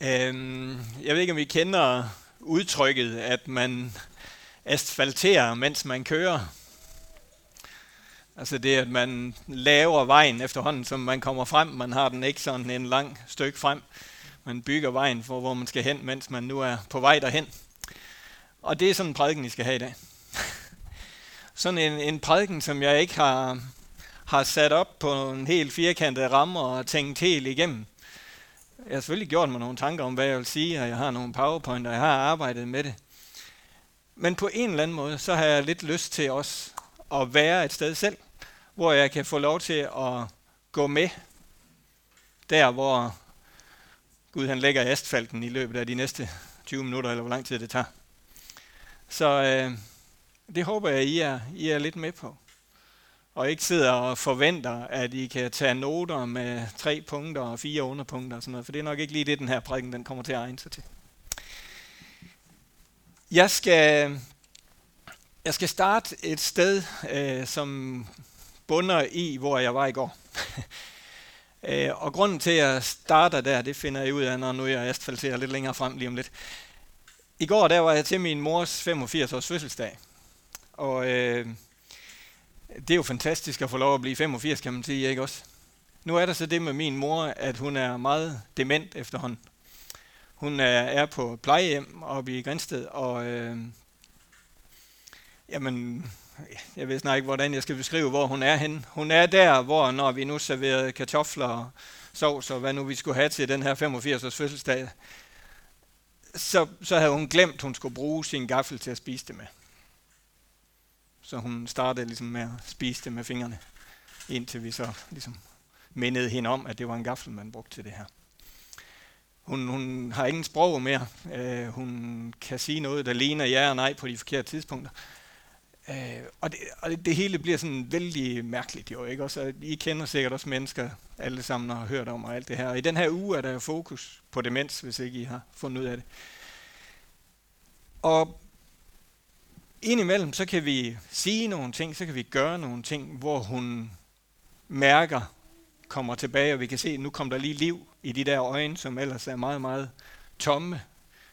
Øhm, jeg ved ikke, om I kender udtrykket, at man asfalterer, mens man kører. Altså det, at man laver vejen efterhånden, som man kommer frem. Man har den ikke sådan en lang stykke frem. Man bygger vejen for, hvor man skal hen, mens man nu er på vej derhen. Og det er sådan en prædiken, I skal have i dag. sådan en, en prædiken, som jeg ikke har, har sat op på en helt firkantet ramme og tænkt helt igennem. Jeg har selvfølgelig gjort mig nogle tanker om, hvad jeg vil sige, og jeg har nogle powerpointer, og jeg har arbejdet med det. Men på en eller anden måde, så har jeg lidt lyst til også at være et sted selv, hvor jeg kan få lov til at gå med der, hvor Gud han lægger asfalten i løbet af de næste 20 minutter, eller hvor lang tid det tager. Så øh, det håber jeg, I er, I er lidt med på. Og ikke sidder og forventer, at I kan tage noter med tre punkter og fire underpunkter og sådan noget, for det er nok ikke lige det, den her prædiken den kommer til at egne sig til. Jeg skal, jeg skal starte et sted, øh, som bunder i, hvor jeg var i går. øh, og grunden til, at jeg starter der, det finder jeg ud af, når nu jeg asfalterer lidt længere frem lige om lidt. I går der var jeg til min mors 85 års fødselsdag. Og øh, det er jo fantastisk at få lov at blive 85, kan man sige, ikke også? Nu er der så det med min mor, at hun er meget dement efterhånden. Hun er, er på plejehjem oppe i Grænsted, og øh, jamen, jeg ved snart ikke, hvordan jeg skal beskrive, hvor hun er henne. Hun er der, hvor når vi nu serverede kartofler og sovs og hvad nu vi skulle have til den her 85-års fødselsdag, så, så havde hun glemt, at hun skulle bruge sin gaffel til at spise det med. Så hun startede ligesom med at spise det med fingrene, indtil vi så ligesom mindede hende om, at det var en gaffel, man brugte til det her. Hun, hun har ingen sprog mere. Øh, hun kan sige noget, der ligner ja og nej på de forkerte tidspunkter. Øh, og det, og det, det hele bliver sådan vældig mærkeligt jo, ikke? Også, I kender sikkert også mennesker, alle sammen har hørt om og alt det her. Og i den her uge er der fokus på demens, hvis ikke I har fundet ud af det. Og indimellem, så kan vi sige nogle ting, så kan vi gøre nogle ting, hvor hun mærker, kommer tilbage, og vi kan se, at nu kommer der lige liv i de der øjne, som ellers er meget, meget tomme.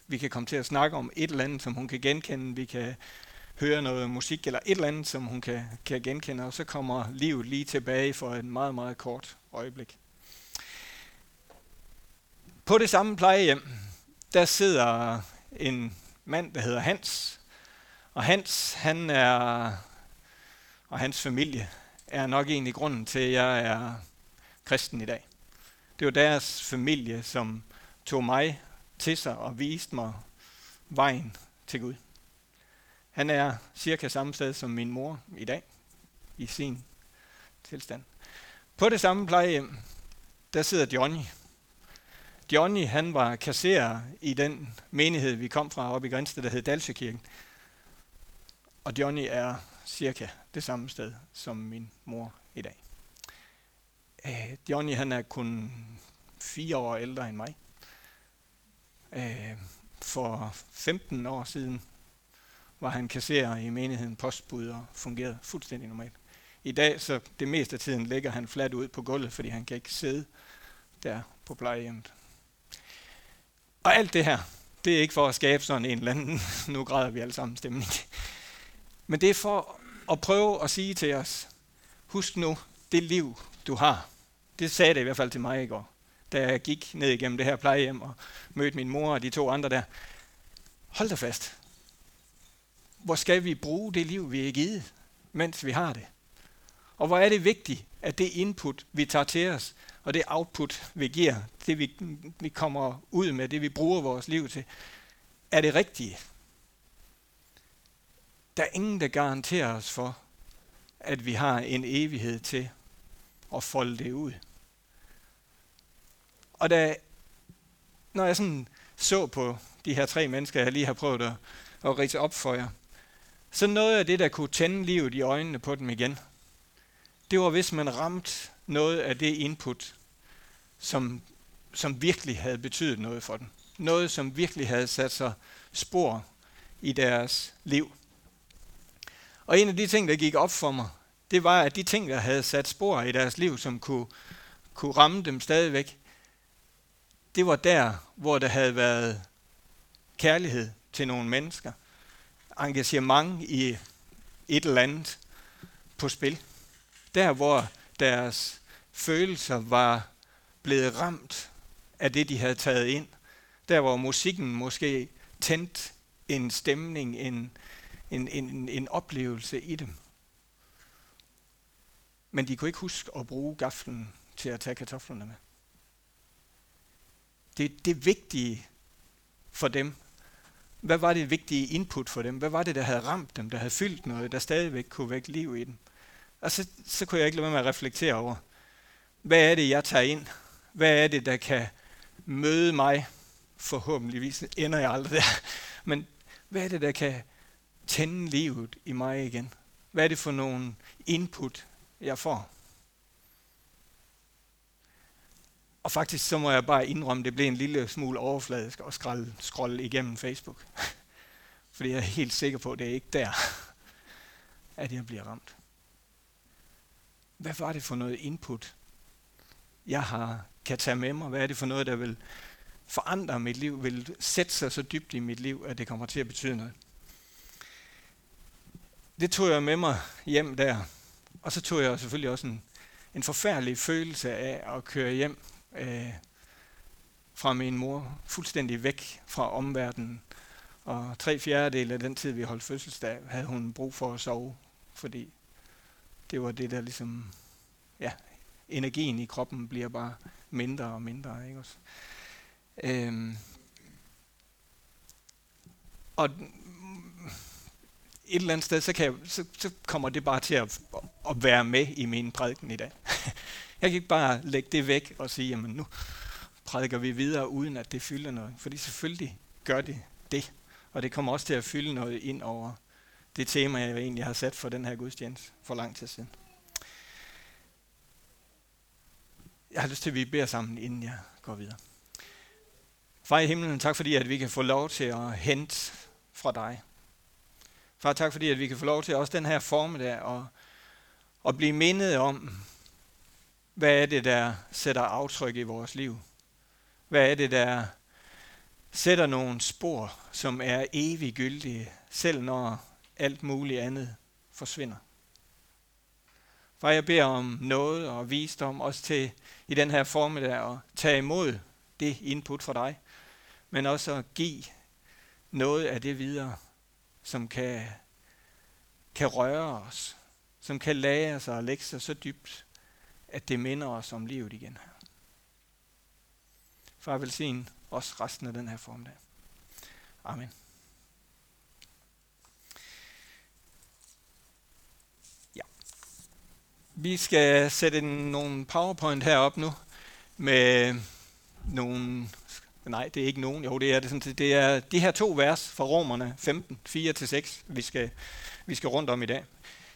Vi kan komme til at snakke om et eller andet, som hun kan genkende. Vi kan høre noget musik eller et eller andet, som hun kan, kan genkende, og så kommer livet lige tilbage for et meget, meget kort øjeblik. På det samme plejehjem, der sidder en mand, der hedder Hans, og Hans, han er, og hans familie, er nok egentlig grunden til, at jeg er kristen i dag. Det var deres familie, som tog mig til sig og viste mig vejen til Gud. Han er cirka samme sted som min mor i dag, i sin tilstand. På det samme plejehjem, der sidder Johnny. Johnny, han var kasserer i den menighed, vi kom fra oppe i Grænsted, der hed Dalsekirken. Og Johnny er cirka det samme sted som min mor i dag. Øh, Johnny han er kun fire år ældre end mig. Øh, for 15 år siden var han kasserer i menigheden postbud og fungerede fuldstændig normalt. I dag, så det meste af tiden ligger han fladt ud på gulvet, fordi han kan ikke sidde der på plejehjemmet. Og alt det her, det er ikke for at skabe sådan en eller anden, nu græder vi alle sammen stemning. Men det er for at prøve at sige til os, husk nu det liv, du har. Det sagde det i hvert fald til mig i går, da jeg gik ned igennem det her plejehjem og mødte min mor og de to andre der. Hold dig fast. Hvor skal vi bruge det liv, vi er givet, mens vi har det? Og hvor er det vigtigt, at det input, vi tager til os, og det output, vi giver, det vi, vi kommer ud med, det vi bruger vores liv til, er det rigtige? Der er ingen, der garanterer os for, at vi har en evighed til at folde det ud. Og da, når jeg sådan så på de her tre mennesker, jeg lige har prøvet at, at rise op for jer, så noget af det, der kunne tænde livet i øjnene på dem igen, det var, hvis man ramte noget af det input, som, som virkelig havde betydet noget for dem. Noget, som virkelig havde sat sig spor i deres liv. Og en af de ting, der gik op for mig, det var, at de ting, der havde sat spor i deres liv, som kunne, kunne ramme dem stadigvæk, det var der, hvor der havde været kærlighed til nogle mennesker, engagement i et eller andet på spil. Der, hvor deres følelser var blevet ramt af det, de havde taget ind. Der, hvor musikken måske tændt en stemning, en, en, en, en oplevelse i dem. Men de kunne ikke huske at bruge gaflen til at tage kartoflerne med. Det, det vigtige for dem, hvad var det vigtige input for dem? Hvad var det, der havde ramt dem, der havde fyldt noget, der stadigvæk kunne vække liv i dem? Og så, så kunne jeg ikke lade være med at reflektere over, hvad er det, jeg tager ind? Hvad er det, der kan møde mig? Forhåbentligvis ender jeg aldrig der. Men hvad er det, der kan tænde livet i mig igen? Hvad er det for nogle input, jeg får? Og faktisk så må jeg bare indrømme, at det blev en lille smule overfladisk at scrolle, scrolle igennem Facebook. Fordi jeg er helt sikker på, at det er ikke der, at jeg bliver ramt. Hvad var det for noget input, jeg har, kan tage med mig? Hvad er det for noget, der vil forandre mit liv, vil sætte sig så dybt i mit liv, at det kommer til at betyde noget? Det tog jeg med mig hjem der. Og så tog jeg selvfølgelig også en, en forfærdelig følelse af at køre hjem øh, fra min mor, fuldstændig væk fra omverdenen. Og tre fjerdedel af den tid, vi holdt fødselsdag, havde hun brug for at sove, fordi det var det, der ligesom, ja, energien i kroppen bliver bare mindre og mindre, ikke også? Øhm, og et eller andet sted, så, kan jeg, så, så kommer det bare til at, at være med i min prædiken i dag. Jeg kan ikke bare lægge det væk og sige, jamen nu prædiker vi videre, uden at det fylder noget. Fordi selvfølgelig gør det det. Og det kommer også til at fylde noget ind over det tema, jeg egentlig har sat for den her gudstjeneste for lang tid siden. Jeg har lyst til, at vi beder sammen, inden jeg går videre. Far i himlen, tak fordi, at vi kan få lov til at hente fra dig. Far, tak fordi, at vi kan få lov til også den her formiddag og, og blive mindet om, hvad er det, der sætter aftryk i vores liv? Hvad er det, der sætter nogle spor, som er eviggyldige, selv når alt muligt andet forsvinder? For jeg beder om noget og visdom også til i den her formiddag at tage imod det input fra dig, men også at give noget af det videre, som kan, kan røre os, som kan lage sig og lægge sig så dybt, at det minder os om livet igen. her. Far velsign os resten af den her formdag. Amen. Ja. Vi skal sætte nogle PowerPoint herop nu med nogle Nej, det er ikke nogen. Jo, det er det. Sådan, det er de her to vers fra Romerne 15, 4-6, vi skal, vi skal rundt om i dag.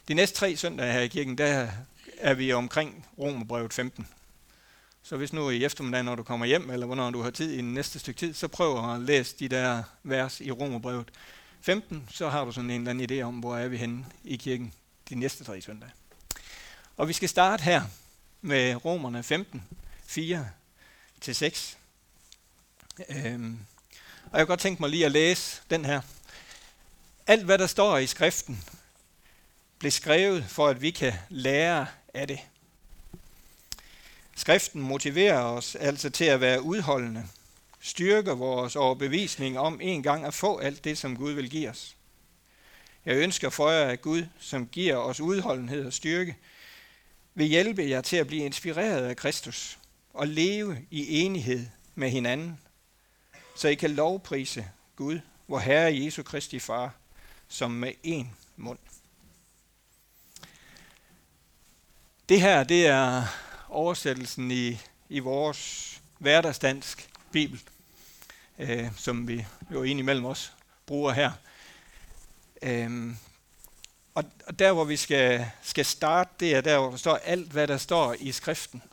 De næste tre søndage her i kirken, der er vi omkring Romerbrevet 15. Så hvis nu i eftermiddag, når du kommer hjem, eller hvornår du har tid i den næste stykke tid, så prøv at læse de der vers i Romerbrevet 15, så har du sådan en eller anden idé om, hvor er vi henne i kirken de næste tre søndage. Og vi skal starte her med Romerne 15, 4-6. Øhm, og jeg kan godt tænke mig lige at læse den her. Alt hvad der står i skriften, blev skrevet for at vi kan lære af det. Skriften motiverer os altså til at være udholdende, styrker vores overbevisning om en gang at få alt det, som Gud vil give os. Jeg ønsker for jer, at Gud, som giver os udholdenhed og styrke, vil hjælpe jer til at blive inspireret af Kristus og leve i enighed med hinanden, så I kan lovprise Gud, vor Herre Jesu Kristi Far, som med en mund. Det her, det er oversættelsen i, i vores hverdagsdansk bibel, øh, som vi jo indimellem os bruger her. Øh, og, og der, hvor vi skal, skal starte, det er der, hvor der står alt, hvad der står i skriften.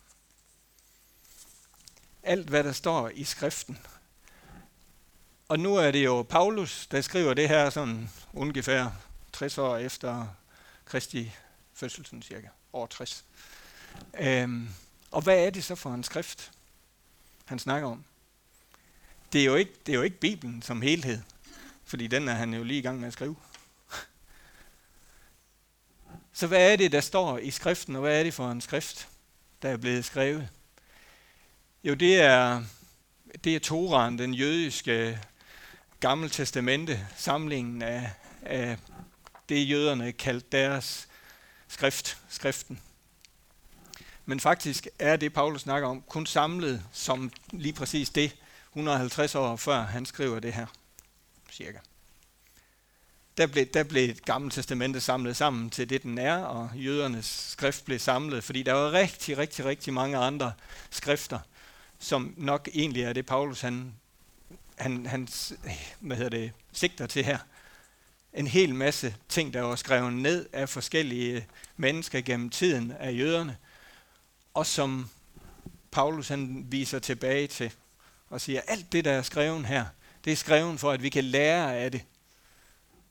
Alt, hvad der står i skriften. Og nu er det jo Paulus, der skriver det her sådan ungefær 60 år efter Kristi fødselsen cirka år 60. Øhm, og hvad er det så for en skrift, han snakker om? det er, jo ikke, det er jo ikke Bibelen som helhed, fordi den er han jo lige i gang med at skrive. Så hvad er det, der står i skriften, og hvad er det for en skrift, der er blevet skrevet? Jo, det er, det er Toran, den jødiske gamle testamente, samlingen af, af det jøderne kaldte deres skrift, skriften. Men faktisk er det, Paulus snakker om, kun samlet som lige præcis det, 150 år før han skriver det her, cirka. Der blev, der blev et gammelt testamente samlet sammen til det, den er, og jødernes skrift blev samlet, fordi der var rigtig, rigtig, rigtig mange andre skrifter, som nok egentlig er det, Paulus han, han, han hvad hedder det, sigter til her. En hel masse ting, der var skrevet ned af forskellige mennesker gennem tiden af jøderne, og som Paulus han viser tilbage til og siger, alt det, der er skrevet her, det er skrevet for, at vi kan lære af det.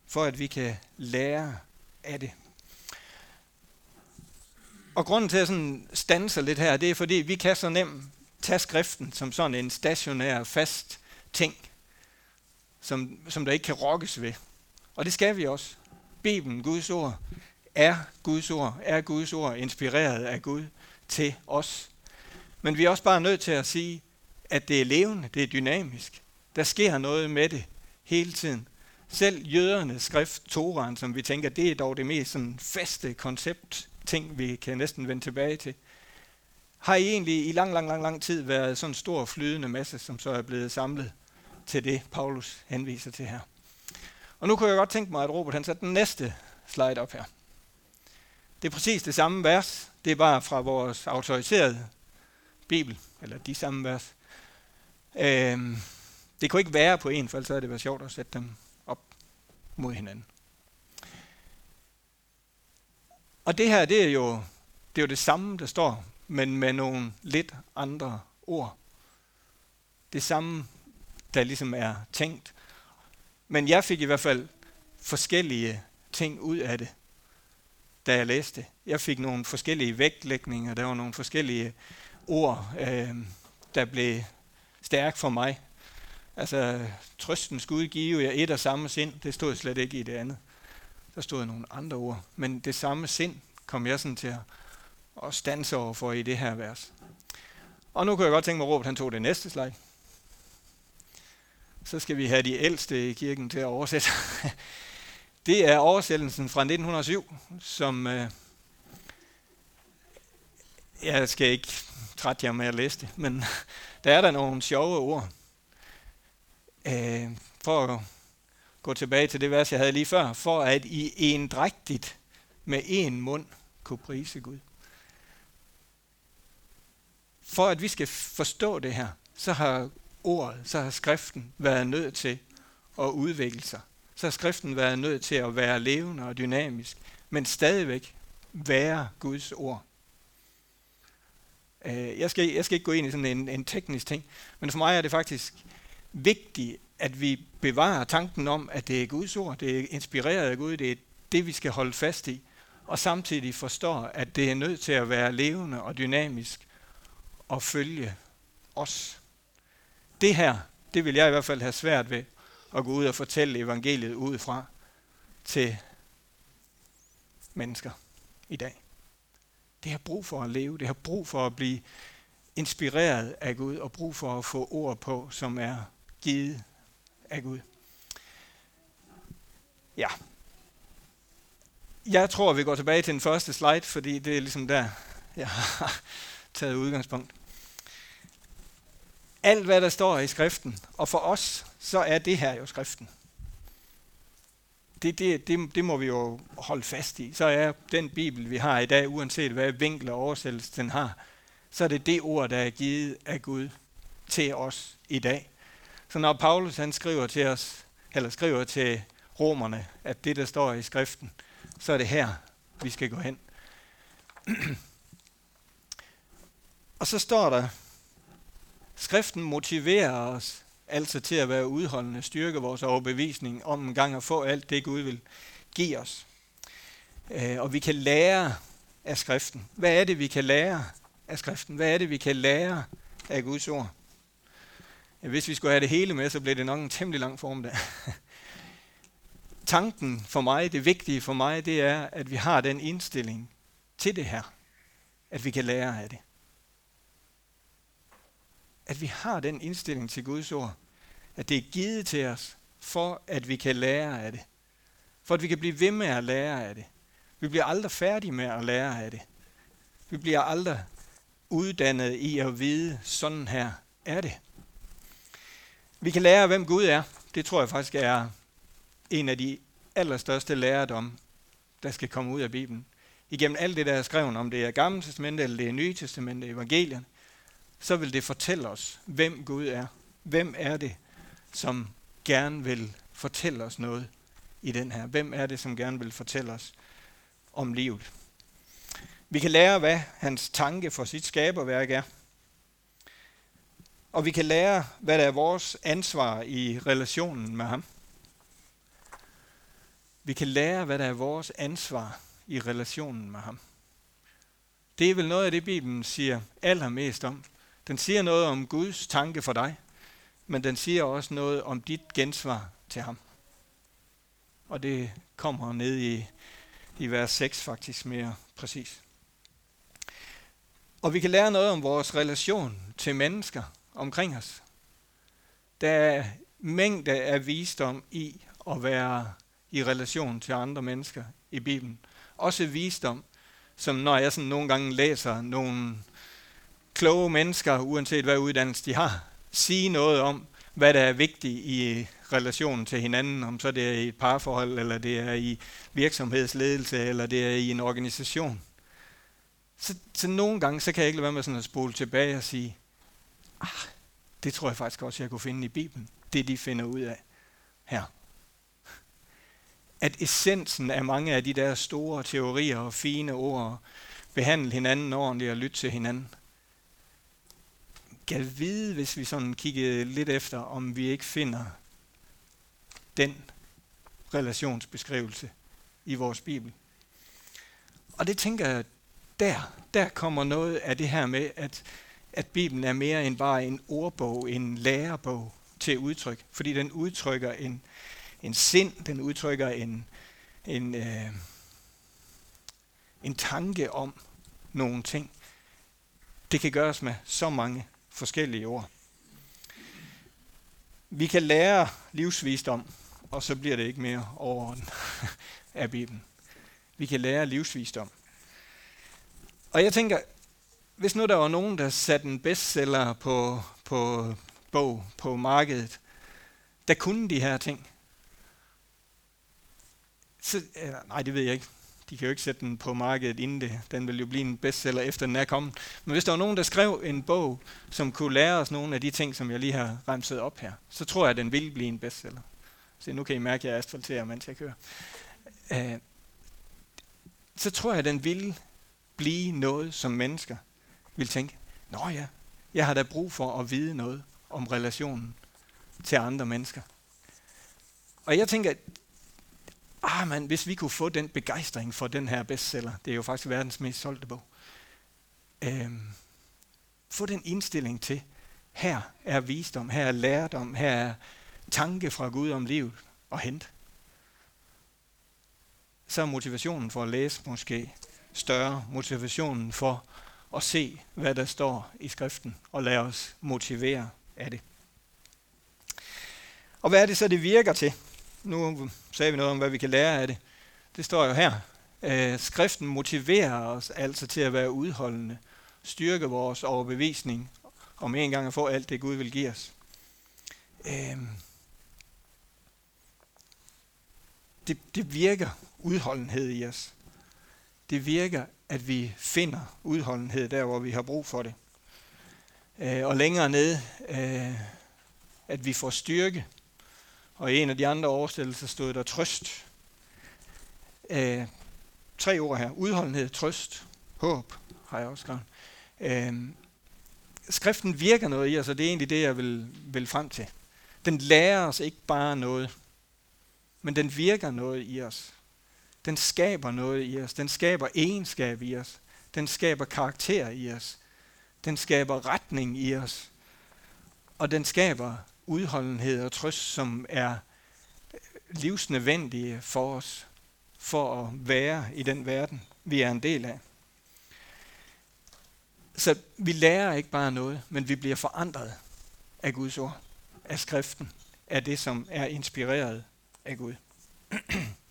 For at vi kan lære af det. Og grunden til at sådan stanser lidt her, det er fordi, vi kan så nemt tage skriften som sådan en stationær, fast ting, som, som der ikke kan rokkes ved. Og det skal vi også. Bibelen, Guds ord, er Guds ord, er Guds ord inspireret af Gud til os. Men vi er også bare nødt til at sige, at det er levende, det er dynamisk. Der sker noget med det hele tiden. Selv jødernes skrift, Toran, som vi tænker, det er dog det mest sådan faste koncept, ting vi kan næsten vende tilbage til, har I egentlig i lang, lang, lang, lang tid været sådan en stor flydende masse, som så er blevet samlet til det, Paulus henviser til her. Og nu kunne jeg godt tænke mig, at Robert han satte den næste slide op her. Det er præcis det samme vers, det er bare fra vores autoriserede bibel, eller de samme vers. Øhm, det kunne ikke være på en, for ellers havde det været sjovt at sætte dem op mod hinanden. Og det her, det er jo det, er jo det samme, der står, men med nogle lidt andre ord. Det samme, der ligesom er tænkt. Men jeg fik i hvert fald forskellige ting ud af det, da jeg læste. Jeg fik nogle forskellige vægtlægninger, der var nogle forskellige ord, øh, der blev stærk for mig. Altså, trøsten skulle give jer et og samme sind, det stod slet ikke i det andet. Der stod nogle andre ord, men det samme sind kom jeg sådan til at, at stanse over for i det her vers. Og nu kan jeg godt tænke mig, at Robert han tog det næste slide. Så skal vi have de ældste i kirken til at oversætte. Det er oversættelsen fra 1907, som øh, jeg skal ikke trætte jer med at læse det, men der er der nogle sjove ord. Øh, for at gå tilbage til det vers, jeg havde lige før, for at I endrægtigt med en mund kunne prise Gud. For at vi skal forstå det her, så har ordet, så har skriften været nødt til at udvikle sig. Så har skriften været nødt til at være levende og dynamisk, men stadigvæk være Guds ord. Øh, jeg skal, jeg skal ikke gå ind i sådan en, en teknisk ting, men for mig er det faktisk vigtigt, at vi bevarer tanken om, at det er Guds ord, det er inspireret af Gud, det er det, vi skal holde fast i, og samtidig forstår, at det er nødt til at være levende og dynamisk og følge os. Det her, det vil jeg i hvert fald have svært ved at gå ud og fortælle evangeliet udefra til mennesker i dag. Det har brug for at leve, det har brug for at blive inspireret af Gud, og brug for at få ord på, som er givet af Gud. Ja. Jeg tror, vi går tilbage til den første slide, fordi det er ligesom der, jeg har taget udgangspunkt. Alt, hvad der står i skriften, og for os, så er det her jo skriften det, det, det, det må vi jo holde fast i. Så er den Bibel, vi har i dag, uanset hvad vinkel og oversættelse den har, så er det det ord, der er givet af Gud til os i dag. Så når Paulus han skriver til os, eller skriver til romerne, at det, der står i skriften, så er det her, vi skal gå hen. og så står der, skriften motiverer os altså til at være udholdende, styrke vores overbevisning om en gang at få alt det, Gud vil give os. Øh, og vi kan lære af skriften. Hvad er det, vi kan lære af skriften? Hvad er det, vi kan lære af Guds ord? Hvis vi skulle have det hele med, så blev det nok en temmelig lang form der. Tanken for mig, det vigtige for mig, det er, at vi har den indstilling til det her, at vi kan lære af det. At vi har den indstilling til Guds ord, at det er givet til os, for at vi kan lære af det. For at vi kan blive ved med at lære af det. Vi bliver aldrig færdige med at lære af det. Vi bliver aldrig uddannet i at vide, sådan her er det. Vi kan lære, hvem Gud er. Det tror jeg faktisk er en af de allerstørste læredom, der skal komme ud af Bibelen. Igennem alt det, der er skrevet, om det er Gamle Testamentet eller det er Nye Testamentet, evangelierne, så vil det fortælle os, hvem Gud er. Hvem er det, som gerne vil fortælle os noget i den her? Hvem er det, som gerne vil fortælle os om livet? Vi kan lære, hvad hans tanke for sit skaberværk er. Og vi kan lære, hvad der er vores ansvar i relationen med ham. Vi kan lære, hvad der er vores ansvar i relationen med ham. Det er vel noget af det, Bibelen siger allermest om. Den siger noget om Guds tanke for dig, men den siger også noget om dit gensvar til ham. Og det kommer ned i, i vers 6 faktisk mere præcis. Og vi kan lære noget om vores relation til mennesker omkring os. Der er mængde af visdom i at være i relation til andre mennesker i Bibelen. Også visdom, som når jeg sådan nogle gange læser nogle kloge mennesker, uanset hvad uddannelse de har, sige noget om, hvad der er vigtigt i relationen til hinanden, om så det er i et parforhold, eller det er i virksomhedsledelse, eller det er i en organisation. Så, så nogle gange, så kan jeg ikke lade være med sådan at spole tilbage og sige, ah, det tror jeg faktisk også, jeg kunne finde i Bibelen. Det de finder ud af her. At essensen af mange af de der store teorier og fine ord, behandle hinanden ordentligt og lytte til hinanden, kan vide, hvis vi sådan kiggede lidt efter, om vi ikke finder den relationsbeskrivelse i vores Bibel. Og det tænker jeg, der, der kommer noget af det her med, at, at Bibelen er mere end bare en ordbog, en lærebog til udtryk. Fordi den udtrykker en, en sind, den udtrykker en, en, øh, en tanke om nogle ting. Det kan gøres med så mange forskellige ord. Vi kan lære livsvisdom, og så bliver det ikke mere overordnet af Bibelen. Vi kan lære livsvisdom. Og jeg tænker, hvis nu der var nogen, der satte en bestseller på, på bog på markedet, der kunne de her ting. Så, nej, det ved jeg ikke. De kan jo ikke sætte den på markedet inden det. Den vil jo blive en bestseller efter den er kommet. Men hvis der var nogen, der skrev en bog, som kunne lære os nogle af de ting, som jeg lige har remset op her, så tror jeg, at den vil blive en bestseller. Så nu kan I mærke, at jeg asfalterer, mens jeg kører. Uh, så tror jeg, at den vil blive noget, som mennesker vil tænke, Nå ja, jeg har da brug for at vide noget om relationen til andre mennesker. Og jeg tænker, ah man, hvis vi kunne få den begejstring for den her bestseller, det er jo faktisk verdens mest solgte bog, øhm, få den indstilling til, her er visdom, her er lærdom, her er tanke fra Gud om livet og hente. Så er motivationen for at læse måske større motivationen for at se, hvad der står i skriften, og lade os motivere af det. Og hvad er det så, det virker til? Nu sagde vi noget om, hvad vi kan lære af det. Det står jo her. Øh, skriften motiverer os altså til at være udholdende, styrke vores overbevisning om en gang at få alt det, Gud vil give os. Øh, det, det virker udholdenhed i os det virker, at vi finder udholdenhed der, hvor vi har brug for det. Øh, og længere ned, øh, at vi får styrke. Og i en af de andre oversættelser stod der trøst. Øh, tre ord her. Udholdenhed, trøst, håb, har jeg også skrevet. Øh, skriften virker noget i os, og det er egentlig det, jeg vil, vil frem til. Den lærer os ikke bare noget, men den virker noget i os den skaber noget i os. Den skaber egenskab i os. Den skaber karakter i os. Den skaber retning i os. Og den skaber udholdenhed og trøst, som er øh, livsnødvendige for os, for at være i den verden, vi er en del af. Så vi lærer ikke bare noget, men vi bliver forandret af Guds ord, af skriften, af det, som er inspireret af Gud.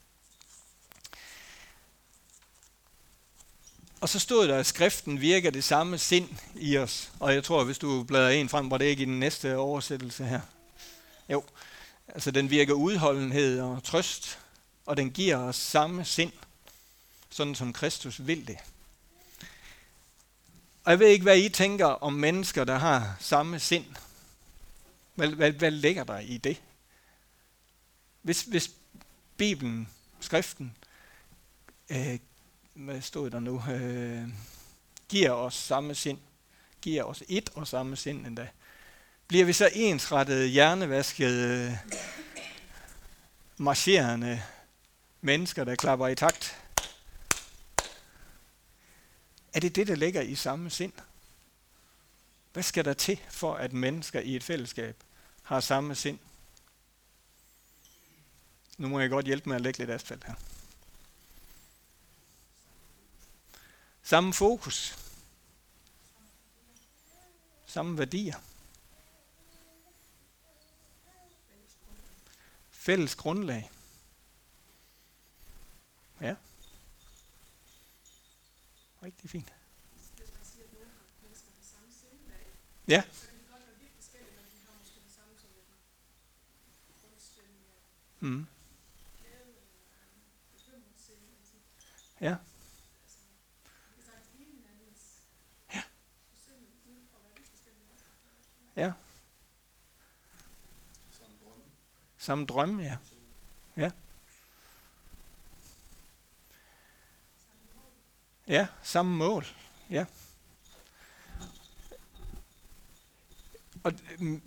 Og så stod der, at skriften virker det samme sind i os. Og jeg tror, hvis du bladrer en frem, var det ikke i den næste oversættelse her. Jo, altså den virker udholdenhed og trøst, og den giver os samme sind, sådan som Kristus vil det. Og jeg ved ikke, hvad I tænker om mennesker, der har samme sind. Hvad, hvad, hvad ligger der i det? Hvis, hvis Bibelen, skriften, øh, hvad stod der nu, øh, giver os samme sind, giver os et og samme sind endda, bliver vi så ensrettet, hjernevasket, øh, marcherende mennesker, der klapper i takt? Er det det, der ligger i samme sind? Hvad skal der til, for at mennesker i et fællesskab har samme sind? Nu må jeg godt hjælpe med at lægge lidt asfalt her. Samme fokus. Samme værdier. Fælles grundlag. Ja. Rigtig fint. Ja. Mm. Ja. Ja. Ja. Samme drømme, ja. Ja. Ja, samme mål. Ja. Og mm,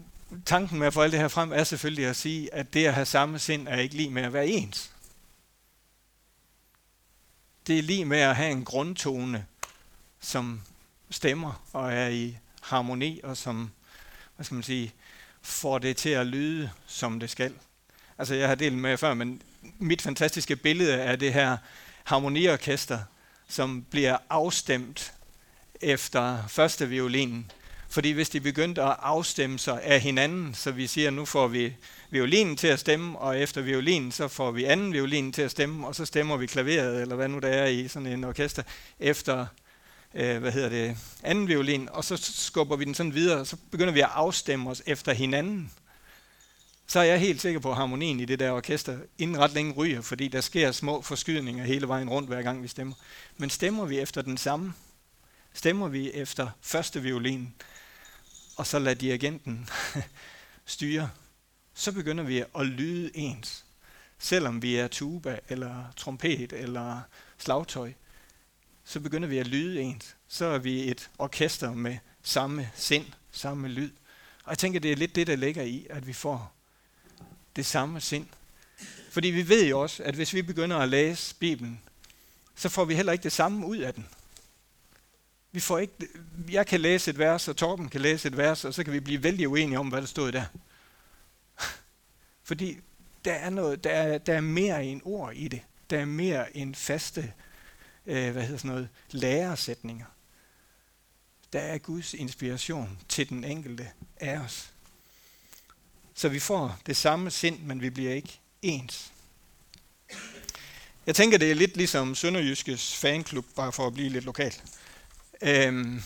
tanken med at få alt det her frem er selvfølgelig at sige, at det at have samme sind er ikke lige med at være ens. Det er lige med at have en grundtone, som stemmer og er i harmoni, og som, hvad skal man sige, får det til at lyde, som det skal. Altså jeg har delt med før, men mit fantastiske billede af det her harmoniorkester, som bliver afstemt efter første violinen. Fordi hvis de begyndte at afstemme sig af hinanden, så vi siger, nu får vi violinen til at stemme, og efter violinen, så får vi anden violin til at stemme, og så stemmer vi klaveret, eller hvad nu der er i sådan en orkester, efter øh, hvad hedder det, anden violin, og så skubber vi den sådan videre, og så begynder vi at afstemme os efter hinanden. Så er jeg helt sikker på, at harmonien i det der orkester inden ret længe ryger, fordi der sker små forskydninger hele vejen rundt, hver gang vi stemmer. Men stemmer vi efter den samme, stemmer vi efter første violin, og så lader dirigenten styre, så begynder vi at lyde ens. Selvom vi er tuba, eller trompet, eller slagtøj, så begynder vi at lyde ens. Så er vi et orkester med samme sind, samme lyd. Og jeg tænker, det er lidt det, der ligger i, at vi får det samme sind. Fordi vi ved jo også, at hvis vi begynder at læse Bibelen, så får vi heller ikke det samme ud af den. Vi får ikke, jeg kan læse et vers, og Torben kan læse et vers, og så kan vi blive vældig uenige om, hvad der stod der. Fordi der er, noget, der, er, der er mere end ord i det. Der er mere end faste øh, hvad hedder sådan noget, læresætninger. Der er Guds inspiration til den enkelte af os. Så vi får det samme sind, men vi bliver ikke ens. Jeg tænker, det er lidt ligesom Sønderjyskes fanklub, bare for at blive lidt lokal. Øhm,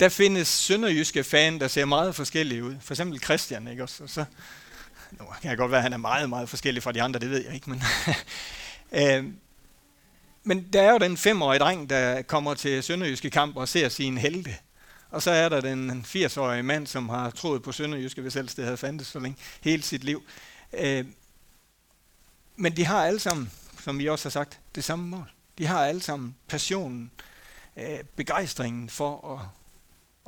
der findes sønderjyske fan, der ser meget forskellige ud. For eksempel Christian, ikke også? Og så, nu kan jeg godt være, at han er meget, meget forskellig fra de andre, det ved jeg ikke. Men, øhm, men der er jo den femårige dreng, der kommer til sønderjyske kamp og ser sin helte. Og så er der den 80-årige mand, som har troet på Sønderjyske, hvis ellers det havde fandtes så længe, hele sit liv. Øh, men de har alle sammen, som vi også har sagt, det samme mål. De har alle sammen passionen, øh, begejstringen for at,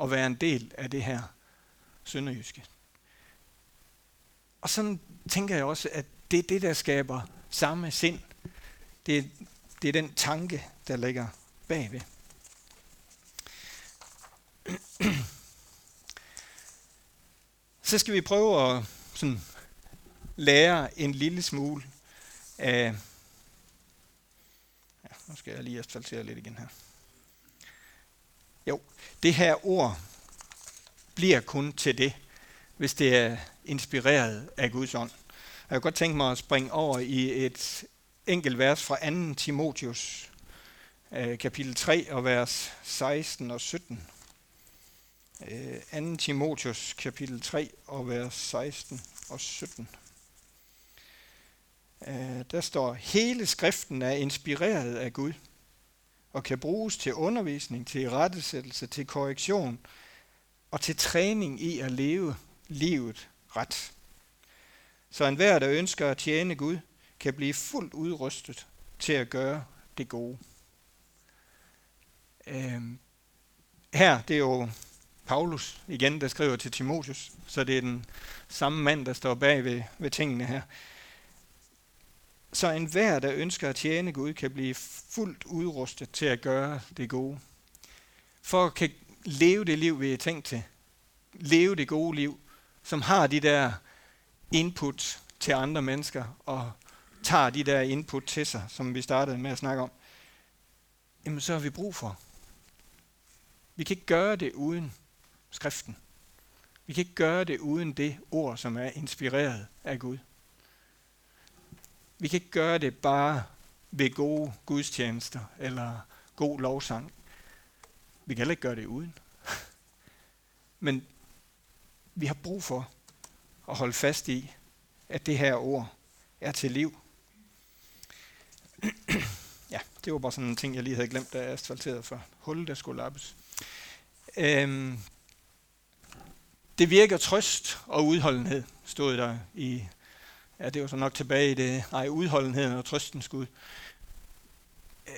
at være en del af det her Sønderjyske. Og sådan tænker jeg også, at det er det, der skaber samme sind. Det, det er den tanke, der ligger bagved. Så skal vi prøve at sådan, lære en lille smule af... Ja, nu skal jeg lige asfaltere lidt igen her. Jo, det her ord bliver kun til det, hvis det er inspireret af Guds ånd. Jeg kunne godt tænke mig at springe over i et enkelt vers fra 2. Timotius, øh, kapitel 3 og vers 16 og 17. 2. Timotius, kapitel 3 og vers 16 og 17. Øh, der står, hele skriften er inspireret af Gud og kan bruges til undervisning, til rettesættelse, til korrektion og til træning i at leve livet ret. Så enhver, der ønsker at tjene Gud, kan blive fuldt udrustet til at gøre det gode. Øh, her, det er jo Paulus igen, der skriver til Timotheus, så det er den samme mand, der står bag ved, ved tingene her. Så enhver, der ønsker at tjene Gud, kan blive fuldt udrustet til at gøre det gode. For at kan leve det liv, vi er tænkt til. Leve det gode liv, som har de der input til andre mennesker, og tager de der input til sig, som vi startede med at snakke om, jamen så har vi brug for. Vi kan ikke gøre det uden skriften. Vi kan ikke gøre det uden det ord, som er inspireret af Gud. Vi kan ikke gøre det bare ved gode gudstjenester eller god lovsang. Vi kan heller ikke gøre det uden. Men vi har brug for at holde fast i, at det her ord er til liv ja, det var bare sådan en ting, jeg lige havde glemt, da jeg asfalterede for hullet, der skulle lappes. Øhm, det virker trøst og udholdenhed, stod der i Ja, det var så nok tilbage i det, nej, udholdenheden og trøsten skud. Øh,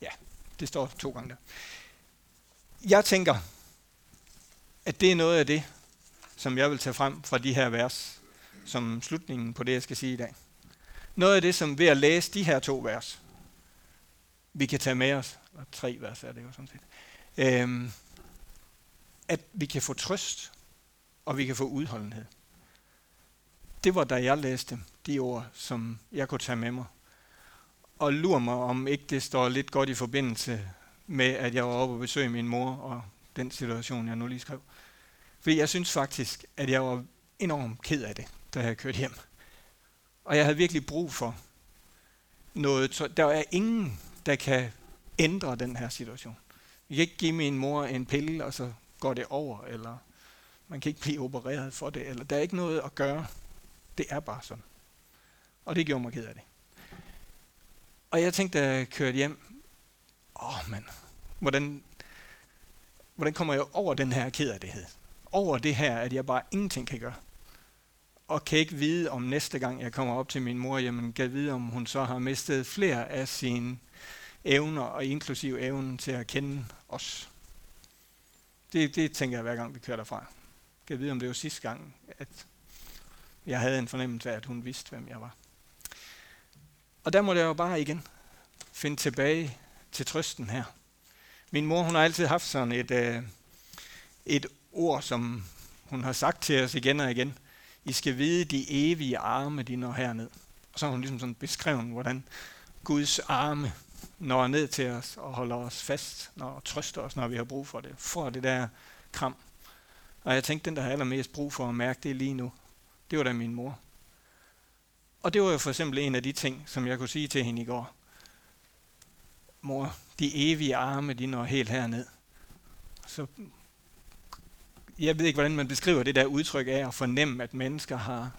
ja, det står to gange der. Jeg tænker, at det er noget af det, som jeg vil tage frem fra de her vers, som slutningen på det, jeg skal sige i dag. Noget af det, som ved at læse de her to vers, vi kan tage med os, og tre vers er det jo sådan set, øhm, at vi kan få trøst, og vi kan få udholdenhed det var da jeg læste de ord, som jeg kunne tage med mig. Og lur mig, om ikke det står lidt godt i forbindelse med, at jeg var oppe og besøge min mor og den situation, jeg nu lige skrev. Fordi jeg synes faktisk, at jeg var enormt ked af det, da jeg kørte hjem. Og jeg havde virkelig brug for noget. Der er ingen, der kan ændre den her situation. Jeg kan ikke give min mor en pille, og så går det over, eller man kan ikke blive opereret for det, eller der er ikke noget at gøre. Det er bare sådan. Og det gjorde mig ked af det. Og jeg tænkte, da jeg kørte hjem, åh oh, mand, hvordan, hvordan kommer jeg over den her kederlighed? Over det her, at jeg bare ingenting kan gøre. Og kan ikke vide om næste gang, jeg kommer op til min mor, jamen kan vide, om hun så har mistet flere af sine evner, og inklusive evnen til at kende os. Det, det tænker jeg hver gang, vi kører derfra. Kan vide, om det var sidste gang, at jeg havde en fornemmelse af, at hun vidste, hvem jeg var. Og der må jeg jo bare igen finde tilbage til trøsten her. Min mor, hun har altid haft sådan et, øh, et ord, som hun har sagt til os igen og igen. I skal vide, de evige arme, de når herned. Og så har hun ligesom sådan beskrevet, hvordan Guds arme når ned til os og holder os fast og trøster os, når vi har brug for det. For det der kram. Og jeg tænkte, den der har allermest brug for at mærke det lige nu, det var da min mor. Og det var jo for eksempel en af de ting, som jeg kunne sige til hende i går. Mor, de evige arme, de når helt herned. Så jeg ved ikke, hvordan man beskriver det der udtryk af at fornemme, at mennesker har,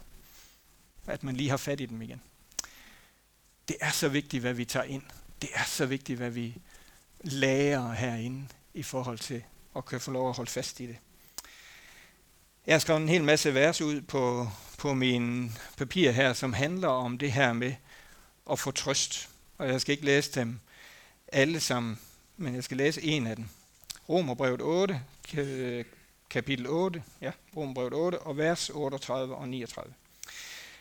at man lige har fat i dem igen. Det er så vigtigt, hvad vi tager ind. Det er så vigtigt, hvad vi lærer herinde i forhold til at kunne få lov at holde fast i det. Jeg har skrevet en hel masse vers ud på, på min papir her, som handler om det her med at få trøst. Og jeg skal ikke læse dem alle sammen, men jeg skal læse en af dem. Romerbrevet 8, kapitel 8, ja, Romerbrevet 8, og vers 38 og 39.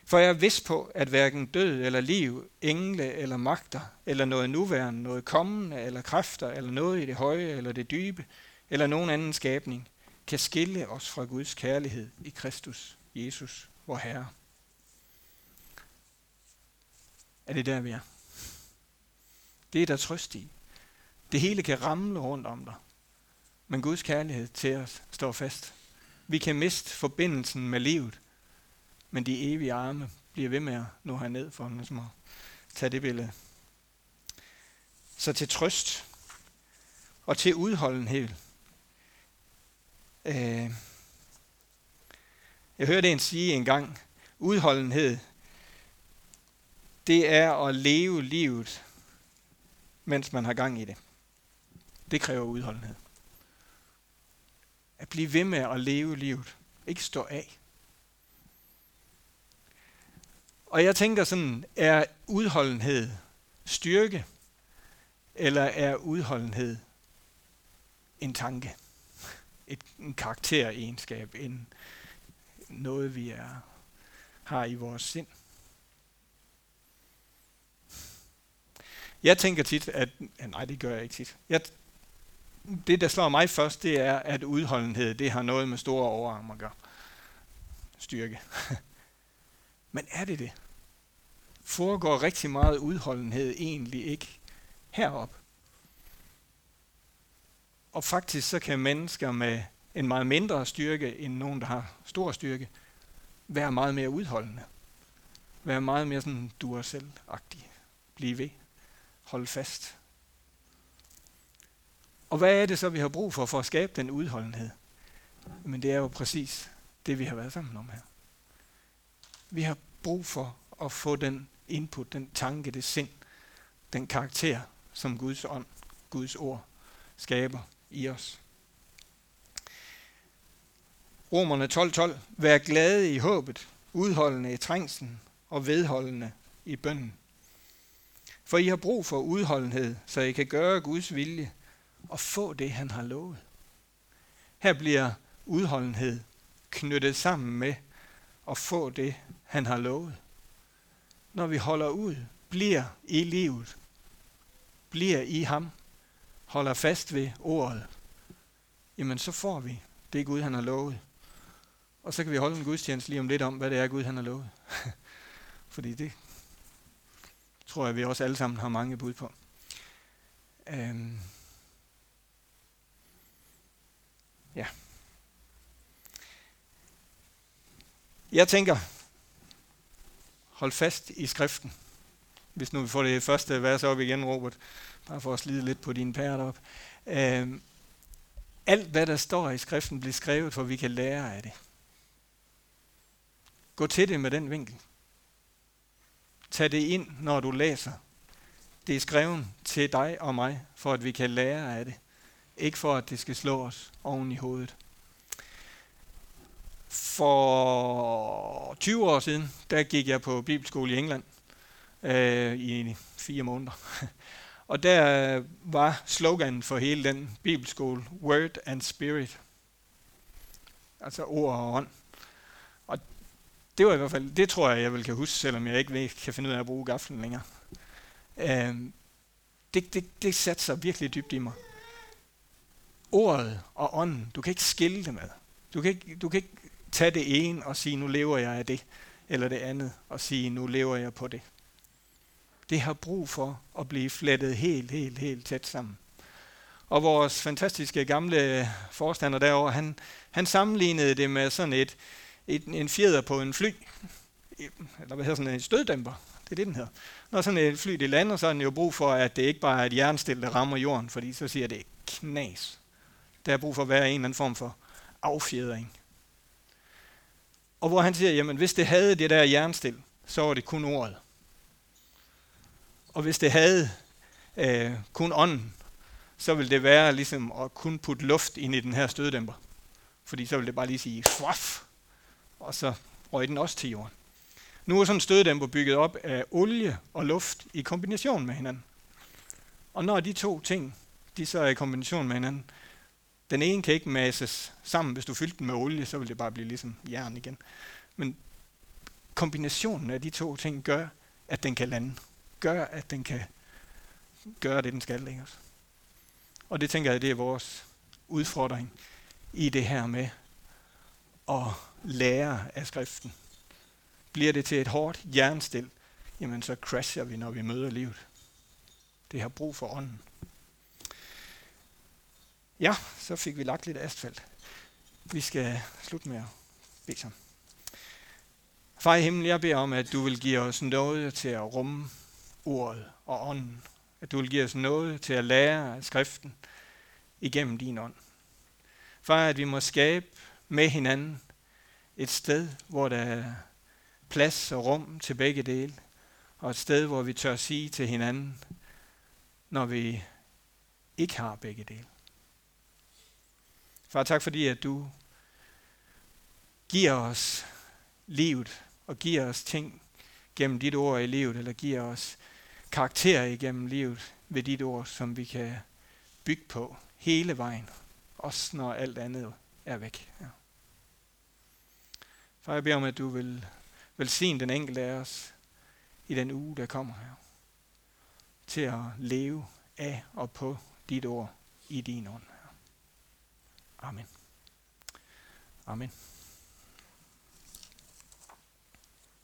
For jeg er vidst på, at hverken død eller liv, engle eller magter, eller noget nuværende, noget kommende, eller kræfter, eller noget i det høje eller det dybe, eller nogen anden skabning, kan skille os fra Guds kærlighed i Kristus Jesus, vor Herre. Er det der, vi er? Det er der trøst i. Det hele kan ramle rundt om dig. Men Guds kærlighed til os står fast. Vi kan miste forbindelsen med livet, men de evige arme bliver ved med at nå herned for ligesom at tage det billede. Så til trøst og til udholdenhed. Øh, jeg hørte en sige en gang, udholdenhed, det er at leve livet, mens man har gang i det. Det kræver udholdenhed. At blive ved med at leve livet. Ikke stå af. Og jeg tænker sådan, er udholdenhed styrke, eller er udholdenhed en tanke? Et, en karakteregenskab, en, noget vi er, har i vores sind? Jeg tænker tit, at... Nej, det gør jeg ikke tit. Jeg, det, der slår mig først, det er, at udholdenhed, det har noget med store overarm at gøre. Styrke. Men er det det? Foregår rigtig meget udholdenhed egentlig ikke herop? Og faktisk så kan mennesker med en meget mindre styrke end nogen, der har stor styrke, være meget mere udholdende. Være meget mere sådan du selv-agtig. Blive ved. Hold fast. Og hvad er det så, vi har brug for, for at skabe den udholdenhed? Men det er jo præcis det, vi har været sammen om her. Vi har brug for at få den input, den tanke, det sind, den karakter, som Guds ånd, Guds ord skaber i os. Romerne 12.12. 12. Vær glade i håbet, udholdende i trængslen og vedholdende i bønden. For I har brug for udholdenhed, så I kan gøre Guds vilje og få det, han har lovet. Her bliver udholdenhed knyttet sammen med at få det, han har lovet. Når vi holder ud, bliver i livet, bliver i ham, holder fast ved ordet, jamen så får vi det Gud, han har lovet. Og så kan vi holde en gudstjeneste lige om lidt om, hvad det er, Gud han har lovet. Fordi det tror jeg, vi også alle sammen har mange bud på. Øhm. Ja. Jeg tænker, hold fast i skriften. Hvis nu vi får det første vers op igen, Robert, bare for at slide lidt på dine pærer op. Øhm. Alt, hvad der står i skriften, bliver skrevet, for vi kan lære af det. Gå til det med den vinkel. Tag det ind, når du læser. Det er skrevet til dig og mig, for at vi kan lære af det. Ikke for, at det skal slå os oven i hovedet. For 20 år siden, der gik jeg på bibelskole i England øh, i fire måneder. Og der var sloganen for hele den bibelskole, Word and Spirit. Altså ord og ånd Og det var i hvert fald, det tror jeg, jeg vil kan huske, selvom jeg ikke kan finde ud af at bruge gaflen længere. Øh, det, det, det satte sig virkelig dybt i mig. Ordet og ånden, du kan ikke skille dem ad. Du kan ikke, du kan ikke tage det ene og sige, nu lever jeg af det, eller det andet og sige, nu lever jeg på det. Det har brug for at blive flettet helt, helt, helt tæt sammen. Og vores fantastiske gamle forstander derovre, han, han sammenlignede det med sådan et, et, en fjeder på en fly, eller hvad hedder sådan en støddæmper, det er det, den hedder. Når sådan et fly det lander, så er den jo brug for, at det ikke bare er et jernstil, der rammer jorden, fordi så siger det knas. Der er brug for at være en eller anden form for affjedring. Og hvor han siger, jamen hvis det havde det der jernstil, så var det kun ordet. Og hvis det havde øh, kun ånden, så ville det være ligesom at kun putte luft ind i den her støddæmper. Fordi så ville det bare lige sige, fwaf, og så røg den også til jorden. Nu er sådan en støddæmper bygget op af olie og luft i kombination med hinanden. Og når de to ting, de så er i kombination med hinanden, den ene kan ikke masses sammen. Hvis du fyldte den med olie, så vil det bare blive ligesom jern igen. Men kombinationen af de to ting gør, at den kan lande. Gør, at den kan gøre det, den skal. Ikke? Og det tænker jeg, det er vores udfordring i det her med at lære af skriften. Bliver det til et hårdt jernstil, jamen så crasher vi, når vi møder livet. Det har brug for ånden. Ja, så fik vi lagt lidt asfalt. Vi skal slutte med at bede sammen. Far i himlen, jeg beder om, at du vil give os noget til at rumme ordet og ånden. At du vil give os noget til at lære af skriften igennem din ånd. Far, at vi må skabe med hinanden et sted, hvor der er plads og rum til begge dele, og et sted, hvor vi tør sige til hinanden, når vi ikke har begge dele. Far, tak fordi, at du giver os livet og giver os ting gennem dit ord i livet, eller giver os karakter igennem livet ved dit ord, som vi kan bygge på hele vejen, også når alt andet er væk. Ja. Far, jeg beder om, at du vil velsigne den enkelte af os i den uge, der kommer her, til at leve af og på dit ord i din ånd. Amen. Amen.